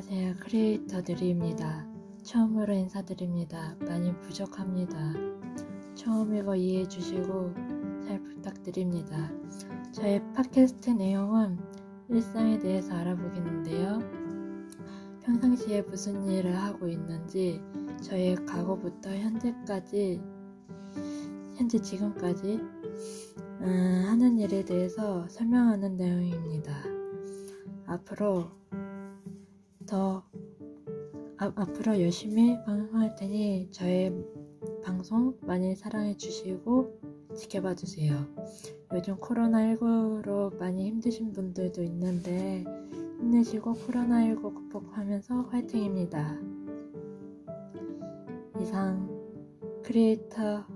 크리에이터들입니다. 처음으로 인사드립니다. 많이 부족합니다. 처음이고 이해해 주시고 잘 부탁드립니다. 저의 팟캐스트 내용은 일상에 대해서 알아보겠는데요. 평상시에 무슨 일을 하고 있는지 저의 과거부터 현재까지 현재 지금까지 음, 하는 일에 대해서 설명하는 내용입니다. 앞으로 더 아, 앞으로 열심히 방송할 테니 저의 방송 많이 사랑해 주시고 지켜봐 주세요. 요즘 코로나19로 많이 힘드신 분들도 있는데 힘내시고 코로나19 극복하면서 화이팅입니다. 이상 크리에이터